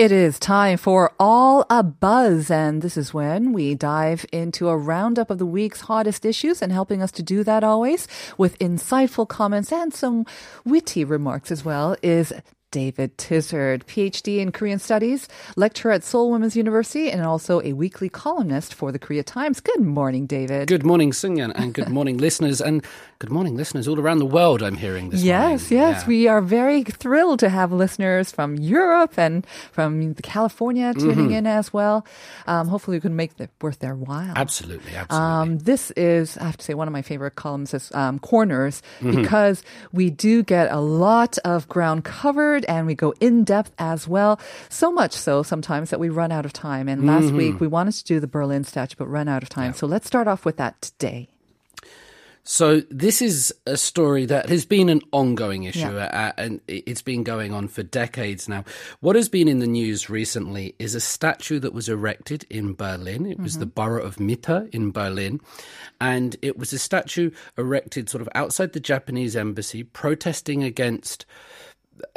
It is time for All a Buzz, and this is when we dive into a roundup of the week's hottest issues, and helping us to do that always with insightful comments and some witty remarks as well is David Tizzard, PhD in Korean Studies, lecturer at Seoul Women's University, and also a weekly columnist for the Korea Times. Good morning, David. Good morning, Sunyan, and good morning, listeners, and good morning, listeners all around the world. I'm hearing this. Yes, morning. yes. Yeah. We are very thrilled to have listeners from Europe and from California tuning in as well. Um, hopefully, we can make it worth their while. Absolutely, absolutely. Um, this is, I have to say, one of my favorite columns is um, Corners Mm-hmm. because we do get a lot of ground covered and we go in depth as well. So much so sometimes that we run out of time. And last Mm-hmm. week we wanted to do the Berlin statue but run out of time. So let's start off with that today. So this is a story that has been an ongoing issue, Yeah. uh, and it- it's been going on for decades now. What has been in the news recently is a statue that was erected in Berlin. It was the borough of Mitte in Berlin, and it was a statue erected sort of outside the Japanese embassy, protesting against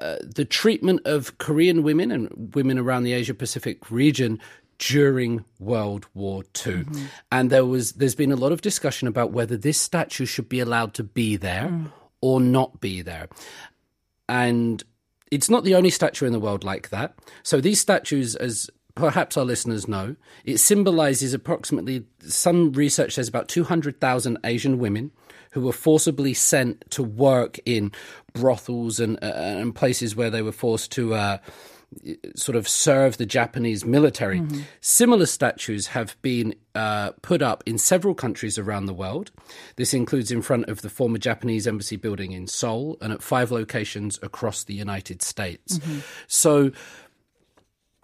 uh, the treatment of Korean women and women around the Asia Pacific region during World War II. And there was there's been a lot of discussion about whether this statue should be allowed to be there or not be there. And it's not the only statue in the world like that. So these statues as perhaps our listeners know, it symbolizes approximately some research says about 200,000 Asian women who were forcibly sent to work in brothels and uh, and places where they were forced to uh, sort of serve the Japanese military. Similar statues have been uh, put up in several countries around the world. This includes in front of the former Japanese embassy building in Seoul and at five locations across the United States. So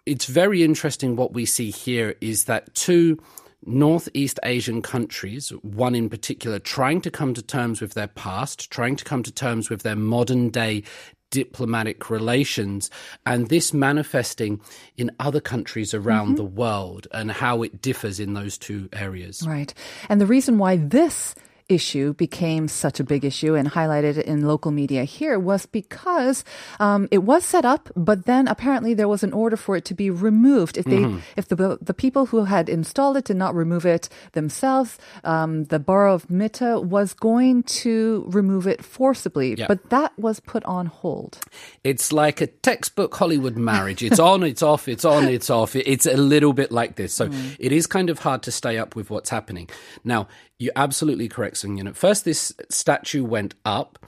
it's very interesting what we see here is that two Northeast Asian countries, one in particular, trying to come to terms with their past, trying to come to terms with their modern day diplomatic relations, and this manifesting in other countries around mm-hmm. the world and how it differs in those two areas. Right. And the reason why this issue became such a big issue and highlighted in local media here was because um, it was set up, but then apparently there was an order for it to be removed. If they, if the the people who had installed it did not remove it themselves, um, the borough of Mitte was going to remove it forcibly, Yeah. but that was put on hold. It's like a textbook Hollywood marriage. It's on, it's off, it's on, it's off. It's a little bit like this. So it is kind of hard to stay up with what's happening. Now, you're absolutely correct, Sungyun. At first, this statue went up,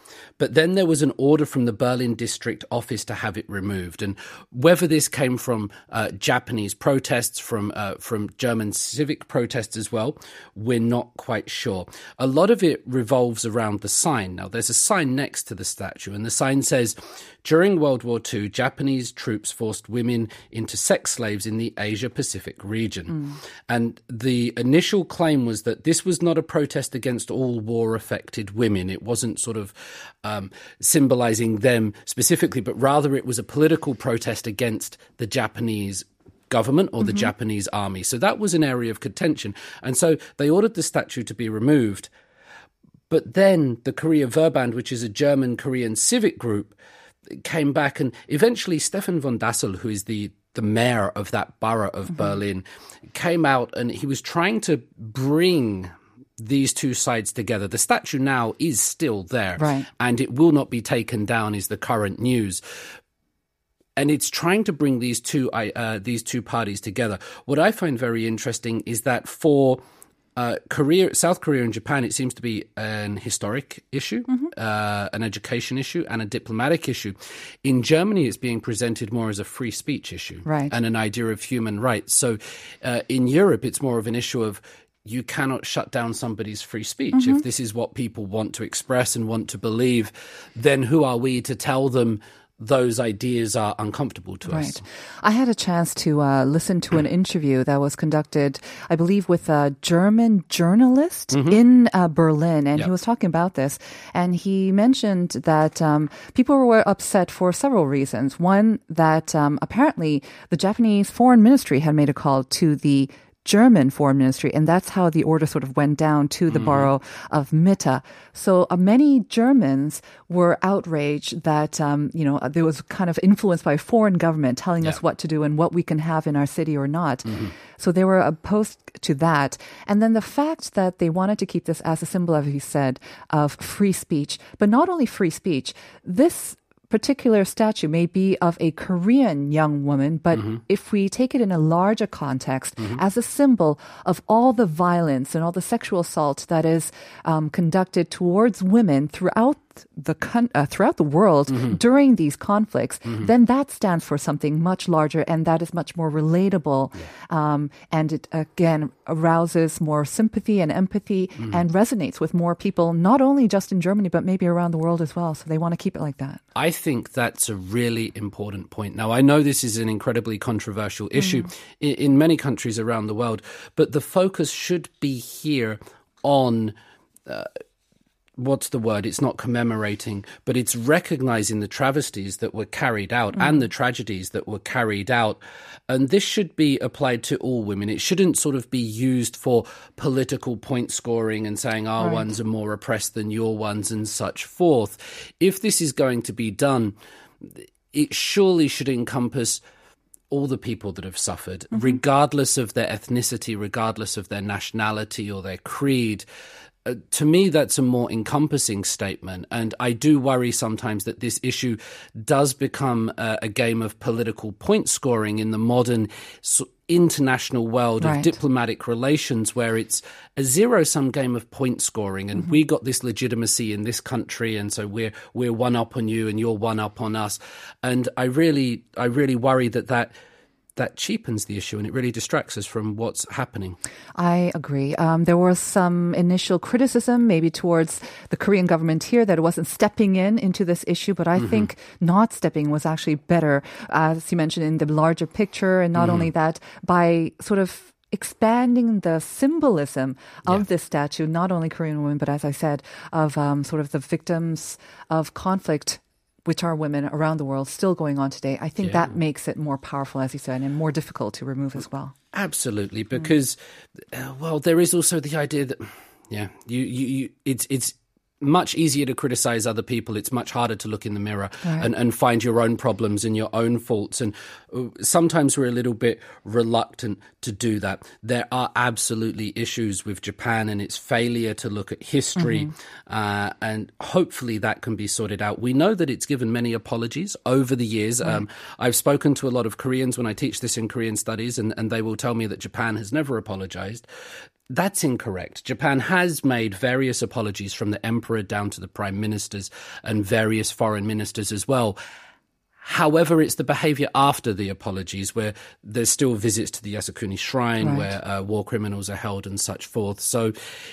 but then there was an order from the Berlin district office to have it removed. And whether this came from uh, Japanese protests, from uh, from German civic protests as well, we're not quite sure. A lot of it revolves around the sign. Now, there's a sign next to the statue, and the sign says, "During World War II, Japanese troops forced women into sex slaves in the Asia Pacific region." And the initial claim was that this was not a protest against all war affected women. It wasn't sort of um, symbolizing them specifically, but rather it was a political protest against the Japanese government or the Japanese army. So that was an area of contention. And so they ordered the statue to be removed. But then the Korea Verband, which is a German Korean civic group, came back and eventually Stephan von Dassel, who is the the mayor of that borough of Berlin, came out and he was trying to bring these two sides together. The statue now is still there, Right. and it will not be taken down. Is the current news. And it's trying to bring these two uh, these two parties together. What I find very interesting is that for uh, Korea, South Korea, and Japan, it seems to be an historic issue, uh, an education issue, and a diplomatic issue. In Germany, it's being presented more as a free speech issue Right. and an idea of human rights. So uh, in Europe, it's more of an issue of you cannot shut down somebody's free speech. If this is what people want to express and want to believe, then who are we to tell them those ideas are uncomfortable to Right. us. I had a chance to uh, listen to an interview that was conducted, I believe, with a German journalist in uh, Berlin, and Yep. he was talking about this. And he mentioned that um, people were upset for several reasons. One, that um, apparently the Japanese foreign ministry had made a call to the German foreign ministry, and that's how the order sort of went down to the borough of Mitte. So uh, many Germans were outraged that um, you know there was kind of influence by a foreign government telling us what to do and what we can have in our city or not. So they were opposed to that, and then the fact that they wanted to keep this as a symbol, as you said, of free speech, but not only free speech. This particular statue may be of a Korean young woman, but if we take it in a larger context as a symbol of all the violence and all the sexual assault that is um, conducted towards women throughout the con- uh, throughout the world during these conflicts, then that stands for something much larger, and that is much more relatable, um, and it again arouses more sympathy and empathy, and resonates with more people, not only just in Germany but maybe around the world as well. So they want to keep it like that. I think that's a really important point. Now, I know this is an incredibly controversial issue in, in many countries around the world, but the focus should be here on. Uh, What's the word? It's not commemorating, but it's recognizing the travesties that were carried out and the tragedies that were carried out. And this should be applied to all women. It shouldn't sort of be used for political point scoring and saying our ones are more oppressed than your ones and such forth. If this is going to be done, it surely should encompass all the people that have suffered, mm-hmm. regardless of their ethnicity, regardless of their nationality or their creed. Uh, to me, that's a more encompassing statement. And I do worry sometimes that this issue does become uh, a game of political point scoring in the modern s international world Right. of diplomatic relations, where it's a zero sum game of point scoring. And we got this legitimacy in this country. And so we're, we're one up on you and you're one up on us. And I really, I really worry that that that cheapens the issue and it really distracts us from what's happening. I agree. Um, there was some initial criticism, maybe towards the Korean government here, that it wasn't stepping in into this issue. But I think not stepping was actually better, as you mentioned in the larger picture, and not only that, by sort of expanding the symbolism of this statue, not only Korean women, but as I said, of um, sort of the victims of conflict. Which are women around the world still going on today. I think that makes it more powerful, as you said, and more difficult to remove as well. Absolutely, because uh, well, there is also the idea that yeah, you, you, you it's it's much easier to criticize other people. It's much harder to look in the mirror and, and find your own problems and your own faults. And uh, sometimes we're a little bit reluctant to do that. There are absolutely issues with Japan and its failure to look at history, uh, and hopefully that can be sorted out. We know that it's given many apologies over the years. Um, I've spoken to a lot of Koreans when I teach this in Korean studies, and, and they will tell me that Japan has never apologized. That's incorrect. Japan has made various apologies from the emperor down to the prime ministers and various foreign ministers as well. However, it's the behavior after the apologies where there's still visits to the Yasukuni shrine Right. where uh, war criminals are held and such forth. So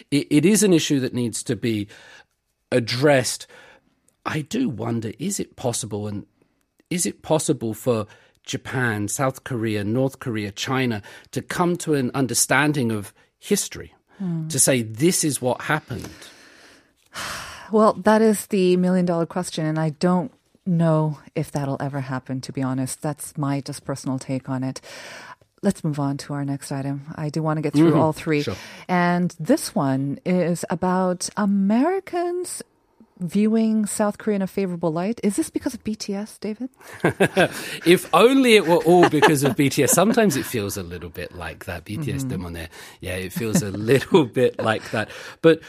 it, it is an issue that needs to be addressed. I do wonder is it possible and is it possible for Japan, South Korea, North Korea, China to come to an understanding of history? To say this is what happened. Well, that is the million dollar question, and I don't know if that'll ever happen, to be honest. That's my just personal take on it. Let's move on to our next item. I do want to get through mm-hmm. all three. Sure. And this one is about Americans viewing South Korea in a favorable light. Is this because of BTS, David? if only it were all because of BTS. Sometimes it feels a little bit like that. BTS Mm-hmm. mm Yeah, it feels a little bit like that. But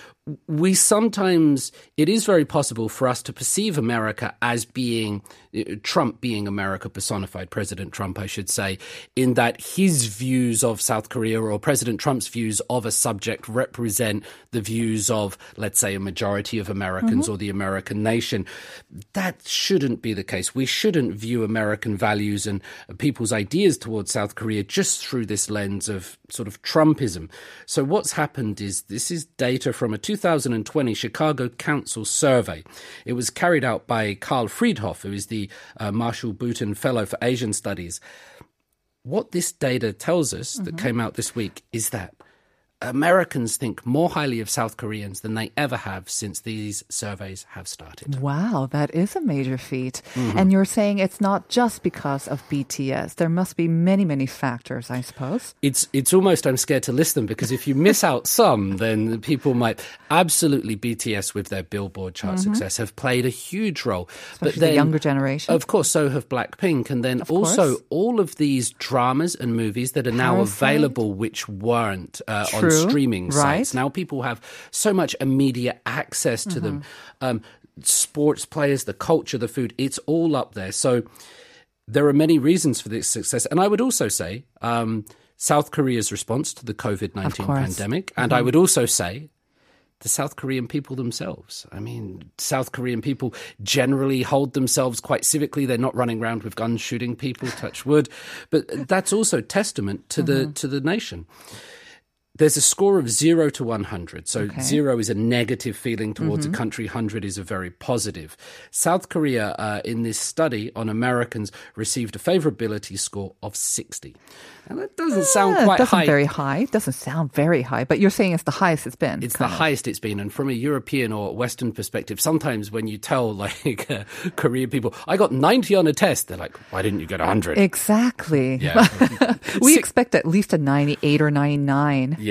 we sometimes, it is very possible for us to perceive America as being, uh, Trump being America personified, President Trump, I should say, in that his views of South Korea or President Trump's views of a subject represent the views of, let's say, a majority of Americans or the American nation. That shouldn't be the case. We shouldn't view American values and people's ideas towards South Korea just through this lens of sort of Trumpism. So what's happened is this is data from a 2020 Chicago Council survey. It was carried out by Karl Friedhoff, who is the uh, Marshall Bouton Fellow for Asian Studies. What this data tells us that came out this week is that Americans think more highly of South Koreans than they ever have since these surveys have started. Wow, that is a major feat. Mm-hmm. And you're saying it's not just because of BTS. There must be many, many factors, I suppose. It's it's almost I'm scared to list them because if you miss out some, then people might absolutely BTS with their Billboard chart success have played a huge role. Mm-hmm. Especially the younger generation. Of course, so have Blackpink, and then also course. all of these dramas and movies that are now Parasite. available, which weren't uh, on True, streaming right. sites. Now people have so much immediate access to them. Mm-hmm. Um, sports players, the culture, the food, it's all up there. So there are many reasons for this success. And I would also say um, South Korea's response to the COVID 19 course. pandemic. And I would also say the South Korean people themselves. I mean, South Korean people generally hold themselves quite civically. They're not running around with guns shooting people, touch wood. But that's also testament to the to the nation. There's a score of zero to 100. So zero is a negative feeling towards a country, 100 is a very positive. South Korea, uh, in this study on Americans, received a favorability score of 60. And that doesn't sound Ah, quite doesn't high. very high. Doesn't sound very high, but you're saying it's the highest it's been. It's the of. highest it's been, and from a European or Western perspective, sometimes when you tell like uh, Korean people, "I got 90 on a test," they're like, "Why didn't you get 100?" Exactly. Yeah. we Si- expect at least a 98 or 99. Yeah,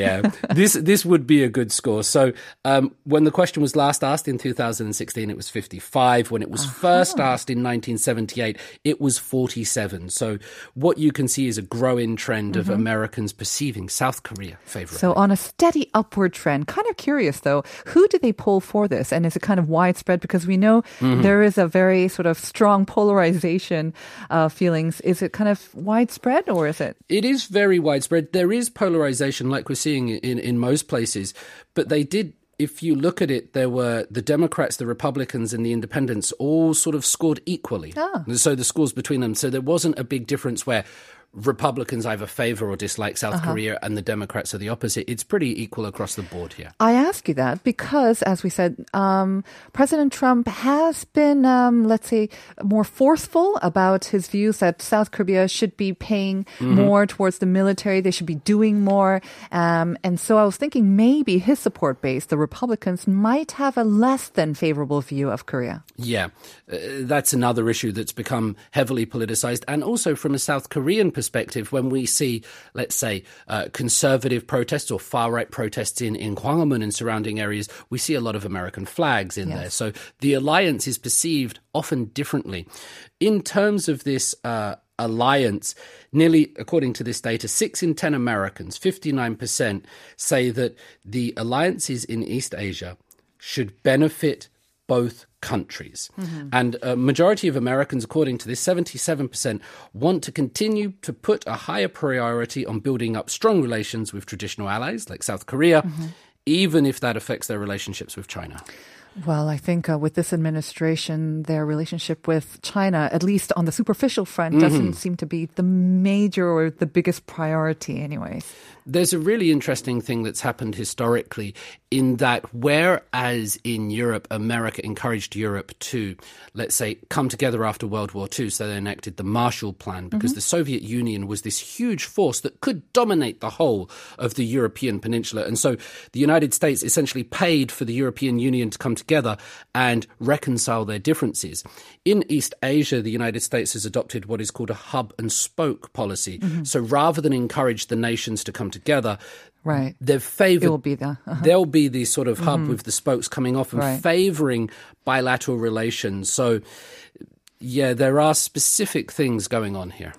this this would be a good score. So um, when the question was last asked in 2016, it was 55. When it was first asked in 1978, it was 47. So what you can see is a growing trend of Americans perceiving South Korea favorably. So on a steady upward trend. Kind of curious though, who did they poll for this? And is it kind of widespread? Because we know Mm-hmm. there is a very sort of strong polarization uh, feelings. Is it kind of widespread or is it? It is very widespread. There is polarization, like we're seeing in, in most places, but they did. If you look at it, there were the Democrats, the Republicans, and the Independents all sort of scored equally. Ah. So the scores between them. So there wasn't a big difference where Republicans either favor or dislike South Uh-huh. Korea and the Democrats are the opposite. It's pretty equal across the board here. I ask you that because, as we said, um, President Trump has been, um, let's say, more forceful about his views that South Korea should be paying Mm-hmm. more towards the military. They should be doing more. Um, and so I was thinking maybe his support base, the Republicans, might have a less than favorable view of Korea. Yeah, uh, that's another issue that's become heavily politicized. And also from a South Korean perspective, when we see, let's say, uh, conservative protests or far right protests in, in Gwanghwamun and surrounding areas, we see a lot of American flags in there. So the alliance is perceived often differently. In terms of this, uh, alliance, nearly, according to this data, six in 10 Americans, 59%, say that the alliances in East Asia should benefit both countries. And a majority of Americans, according to this, 77%, want to continue to put a higher priority on building up strong relations with traditional allies like South Korea, even if that affects their relationships with China. Well, I think uh, with this administration, their relationship with China, at least on the superficial front, Mm-hmm. doesn't seem to be the major or the biggest priority, anyways. There's a really interesting thing that's happened historically in that whereas in Europe, America encouraged Europe to, let's say, come together after World War II, so they enacted the Marshall Plan because the Soviet Union was this huge force that could dominate the whole of the European peninsula. And so the United States essentially paid for the European Union to come together and reconcile their differences. In East Asia, the United States has adopted what is called a hub and spoke policy. So rather than encourage the nations to come together, Right. they've favored will be the- uh-huh. there'll be the sort of hub with the spokes coming off and Right. favoring bilateral relations. So yeah, there are specific things going on here.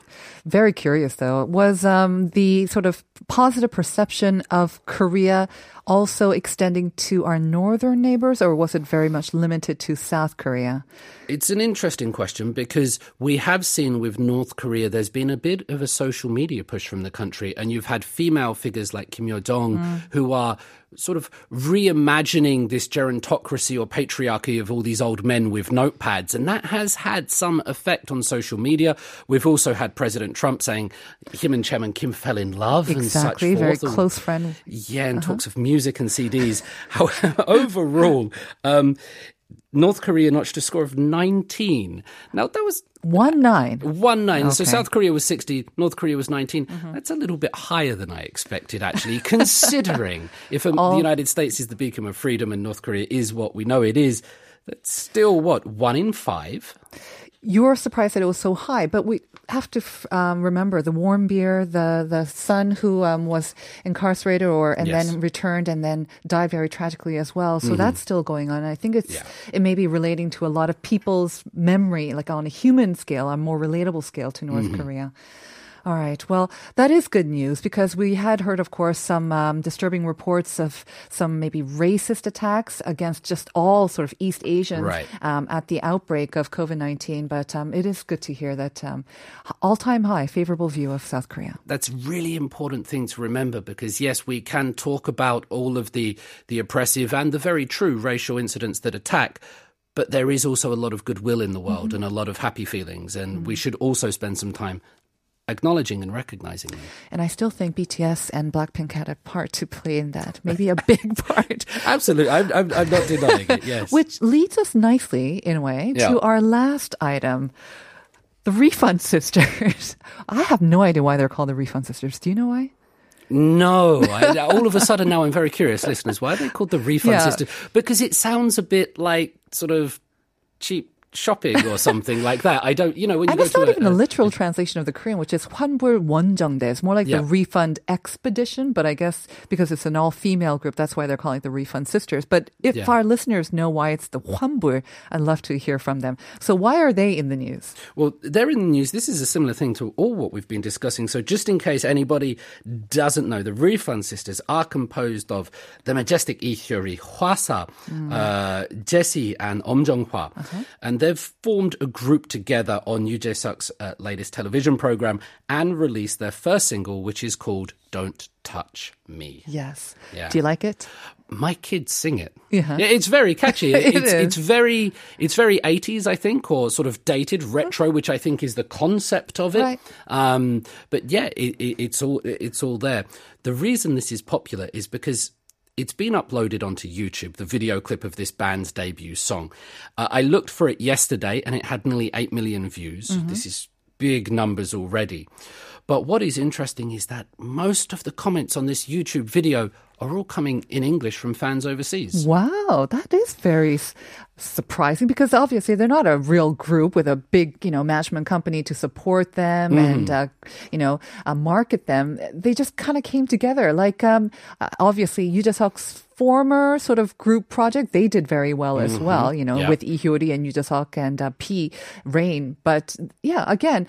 Very curious, though. Was um, the sort of positive perception of Korea also extending to our northern neighbors, or was it very much limited to South Korea? It's an interesting question because we have seen with North Korea, there's been a bit of a social media push from the country, and you've had female figures like Kim Yo Jong mm. who are sort of reimagining this gerontocracy or patriarchy of all these old men with notepads, and that has had some effect on social media. We've also had President Trump saying him and Chairman Kim fell in love Exactly, and such very forth. close friend. Yeah, and uh-huh. talks of music music and CDs. However, overall, um, North Korea notched a score of 19. Now, that was One nine. 1 9. So South Korea was 60, North Korea was 19. That's a little bit higher than I expected, actually, considering if um, the United States is the beacon of freedom and North Korea is what we know it is. That's still what? One in five? You're surprised that it was so high, but we have to f- um, remember the Warmbier, the the son who um, was incarcerated or and Yes. then returned and then died very tragically as well. So that's still going on. I think it's Yeah. it may be relating to a lot of people's memory, like on a human scale, a more relatable scale to North Korea. All right. Well, that is good news because we had heard, of course, some um, disturbing reports of some maybe racist attacks against just all sort of East Asians Right. um, at the outbreak of COVID 19. But um, it is good to hear that um, all time high, favorable view of South Korea. That's really important thing to remember because yes, we can talk about all of the the oppressive and the very true racial incidents that attack. But there is also a lot of goodwill in the world and a lot of happy feelings, and we should also spend some time acknowledging and recognizing them. And I still think BTS and Blackpink had a part to play in that, maybe a big part. Absolutely, I'm, I'm, I'm not denying it. Yes, Which leads us nicely, in a way, Yeah. to our last item. The refund sisters. I have no idea why they're called the refund sisters. Do you know why? No, I, all of a sudden now I'm very curious, listeners. Why are they called the refund Yeah. system? Because it sounds a bit like sort of cheap shopping or something like that. I don't, you know, when you and go it's to not a, even a, literal a, translation of the Korean, which is 환불 원정대. It's more like yeah. the refund expedition, but I guess because it's an all-female group, that's why they're calling it the refund sisters. But if yeah. our listeners know why it's the 환불, I'd love to hear from them. So why are they in the news? Well, they're in the news. This is a similar thing to all what we've been discussing. So just in case anybody doesn't know, the refund sisters are composed of the majestic Lee Hyori Hwasa, mm. uh, Jessi, and Om Jong Hwa, okay. and they've formed a group together on Jae Suk's uh, latest television program and released their first single, which is called "Don't Touch Me." Yes. Yeah. Do you like it? my kids sing it. Yeah. it's very catchy. It it's, is. it's very it's very 80s, I think, or sort of dated retro, which I think is the concept of it. Right. Um, but yeah, it, it, it's all it's all there. The reason this is popular is because. It's been uploaded onto YouTube, the video clip of this band's debut song. Uh, I looked for it yesterday and it had nearly 8 million views. This is big numbers already. But what is interesting is that most of the comments on this YouTube video are all coming in English from fans overseas. Wow, that is very surprising because obviously they're not a real group with a big, you know, management company to support them Mm-hmm. and, uh, you know, uh, market them. They just kind of came together. Like, um, uh, obviously, Yoo Jae-suk's former sort of group project, they did very well as well, you know, Mm-hmm. Yeah. with Lee Hyori and Yujasok and uh, P, Rain. But yeah, again,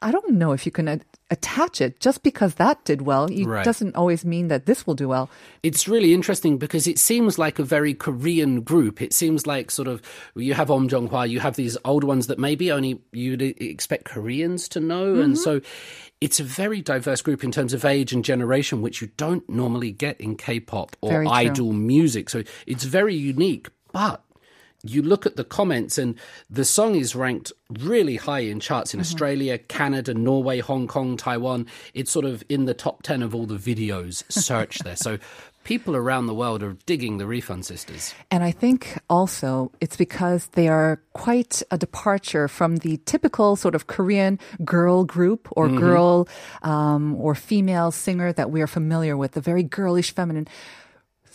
I don't know if you can uh, attach it just because that did well. It Right. doesn't always mean that this will do well. It's really interesting because it seems like a very Korean group. It seems like sort of you have Om Jong Hwa, you have these old ones that maybe only you'd expect Koreans to know, and Mm-hmm. so it's a very diverse group in terms of age and generation, which you don't normally get in K-pop or idol music. So it's very unique, but. You look at the comments, and the song is ranked really high in charts in Mm-hmm. Australia, Canada, Norway, Hong Kong, Taiwan. It's sort of in the top 10 of all the videos searched there. So people around the world are digging the Refund Sisters. And I think also it's because they are quite a departure from the typical sort of Korean girl group or girl um, or female singer that we are familiar with, the very girlish feminine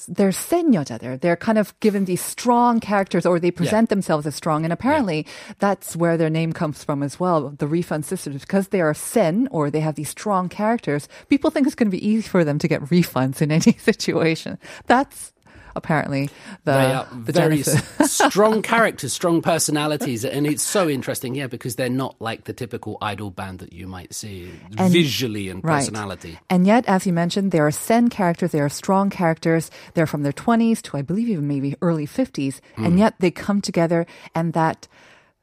They're sen 여자들. They're kind of given these strong characters or they present themselves as strong. And apparently that's where their name comes from as well, the Refund Sisters. Because they are sen or they have these strong characters, people think it's going to be easy for them to get refunds in any situation. That's apparently the, they are the very strong characters, strong personalities, and it's so interesting, yeah, because they're not like the typical idol band that you might see And- visually and Right. personality. And yet, as you mentioned, they are sen characters, they are strong characters. They're from their 20s to, I believe, even maybe early 50s. Hmm. And yet they come together, and that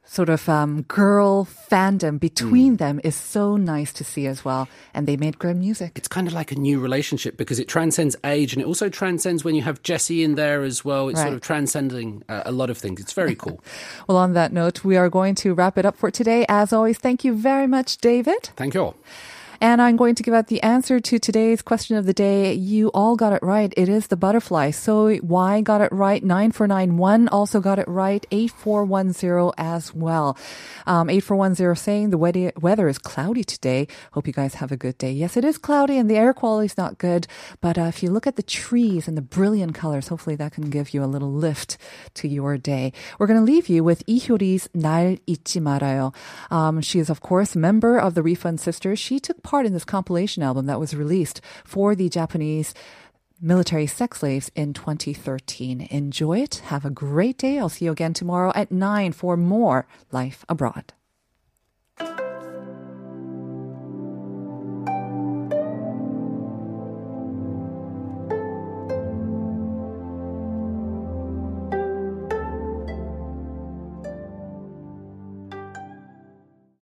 sort of um, girl fandom between Hmm. them is so nice to see as well. And they made great music. It's kind of like a new relationship because it transcends age and it also transcends when you have Jessi in there as well. It's sort of transcending uh, a lot of things. It's very cool. Well, on that note, we are going to wrap it up for today. As always, thank you very much, David. Thank you all. And I'm going to give out the answer to today's question of the day. You all got it right. It is the butterfly. So Y got it right. 9491 also got it right. 8410 as well. Um, 8410 saying the weather is cloudy today. Hope you guys have a good day. Yes, it is cloudy and the air quality is not good. But uh, if you look at the trees and the brilliant colors, hopefully that can give you a little lift to your day. We're going to leave you with Lee Hyori's 날 잊지 말아요. Um, she is, of course, member of the Refund Sisters. She took part in this compilation album that was released for the Japanese military sex slaves in 2013. Enjoy it. Have a great day. I'll see you again tomorrow at 9 for more Life Abroad.